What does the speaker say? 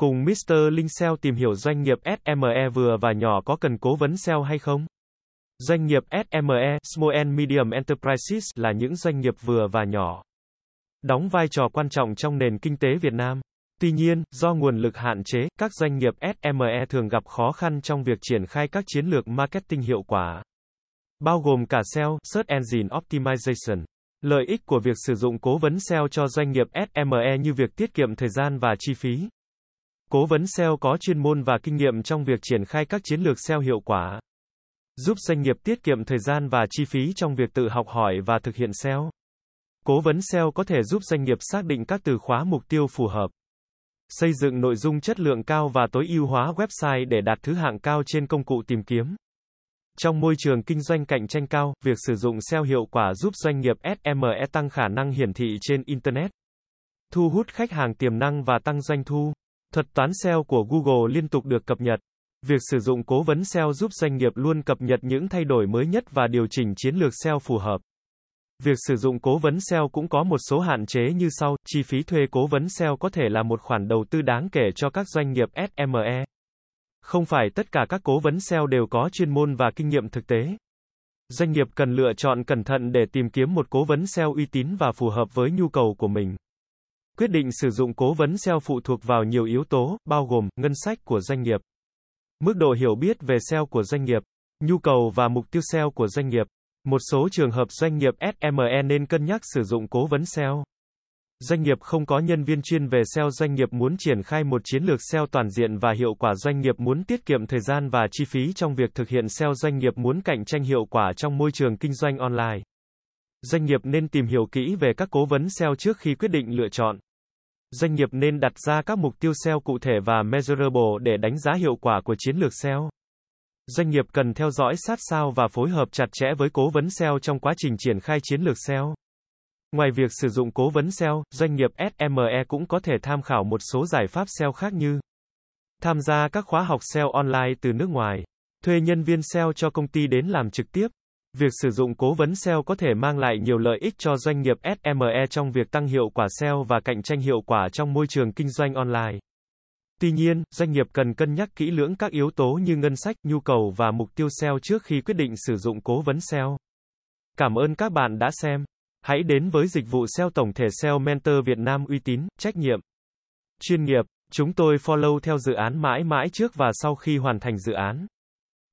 Cùng Mr. Linh SEO tìm hiểu doanh nghiệp SME vừa và nhỏ có cần cố vấn SEO hay không? Doanh nghiệp SME, Small and Medium Enterprises, là những doanh nghiệp vừa và nhỏ. Đóng vai trò quan trọng trong nền kinh tế Việt Nam. Tuy nhiên, do nguồn lực hạn chế, các doanh nghiệp SME thường gặp khó khăn trong việc triển khai các chiến lược marketing hiệu quả. Bao gồm cả SEO, Search Engine Optimization. Lợi ích của việc sử dụng cố vấn SEO cho doanh nghiệp SME như việc tiết kiệm thời gian và chi phí. Cố vấn SEO có chuyên môn và kinh nghiệm trong việc triển khai các chiến lược SEO hiệu quả, giúp doanh nghiệp tiết kiệm thời gian và chi phí trong việc tự học hỏi và thực hiện SEO. Cố vấn SEO có thể giúp doanh nghiệp xác định các từ khóa mục tiêu phù hợp, xây dựng nội dung chất lượng cao và tối ưu hóa website để đạt thứ hạng cao trên công cụ tìm kiếm. Trong môi trường kinh doanh cạnh tranh cao, việc sử dụng SEO hiệu quả giúp doanh nghiệp SME tăng khả năng hiển thị trên Internet, thu hút khách hàng tiềm năng và tăng doanh thu. Thuật toán SEO của Google liên tục được cập nhật. Việc sử dụng cố vấn SEO giúp doanh nghiệp luôn cập nhật những thay đổi mới nhất và điều chỉnh chiến lược SEO phù hợp. Việc sử dụng cố vấn SEO cũng có một số hạn chế như sau, chi phí thuê cố vấn SEO có thể là một khoản đầu tư đáng kể cho các doanh nghiệp SME. Không phải tất cả các cố vấn SEO đều có chuyên môn và kinh nghiệm thực tế. Doanh nghiệp cần lựa chọn cẩn thận để tìm kiếm một cố vấn SEO uy tín và phù hợp với nhu cầu của mình. Quyết định sử dụng cố vấn SEO phụ thuộc vào nhiều yếu tố, bao gồm ngân sách của doanh nghiệp, mức độ hiểu biết về SEO của doanh nghiệp, nhu cầu và mục tiêu SEO của doanh nghiệp. Một số trường hợp doanh nghiệp SME nên cân nhắc sử dụng cố vấn SEO. Doanh nghiệp không có nhân viên chuyên về SEO doanh nghiệp muốn triển khai một chiến lược SEO toàn diện và hiệu quả doanh nghiệp muốn tiết kiệm thời gian và chi phí trong việc thực hiện SEO doanh nghiệp muốn cạnh tranh hiệu quả trong môi trường kinh doanh online. Doanh nghiệp nên tìm hiểu kỹ về các cố vấn SEO trước khi quyết định lựa chọn. Doanh nghiệp nên đặt ra các mục tiêu SEO cụ thể và measurable để đánh giá hiệu quả của chiến lược SEO. Doanh nghiệp cần theo dõi sát sao và phối hợp chặt chẽ với cố vấn SEO trong quá trình triển khai chiến lược SEO. Ngoài việc sử dụng cố vấn SEO, doanh nghiệp SME cũng có thể tham khảo một số giải pháp SEO khác như tham gia các khóa học SEO online từ nước ngoài, thuê nhân viên SEO cho công ty đến làm trực tiếp. Việc sử dụng cố vấn SEO có thể mang lại nhiều lợi ích cho doanh nghiệp SME trong việc tăng hiệu quả SEO và cạnh tranh hiệu quả trong môi trường kinh doanh online. Tuy nhiên, doanh nghiệp cần cân nhắc kỹ lưỡng các yếu tố như ngân sách, nhu cầu và mục tiêu SEO trước khi quyết định sử dụng cố vấn SEO. Cảm ơn các bạn đã xem. Hãy đến với dịch vụ SEO tổng thể SEO Mentor Việt Nam uy tín, trách nhiệm, chuyên nghiệp. Chúng tôi follow theo dự án mãi mãi trước và sau khi hoàn thành dự án.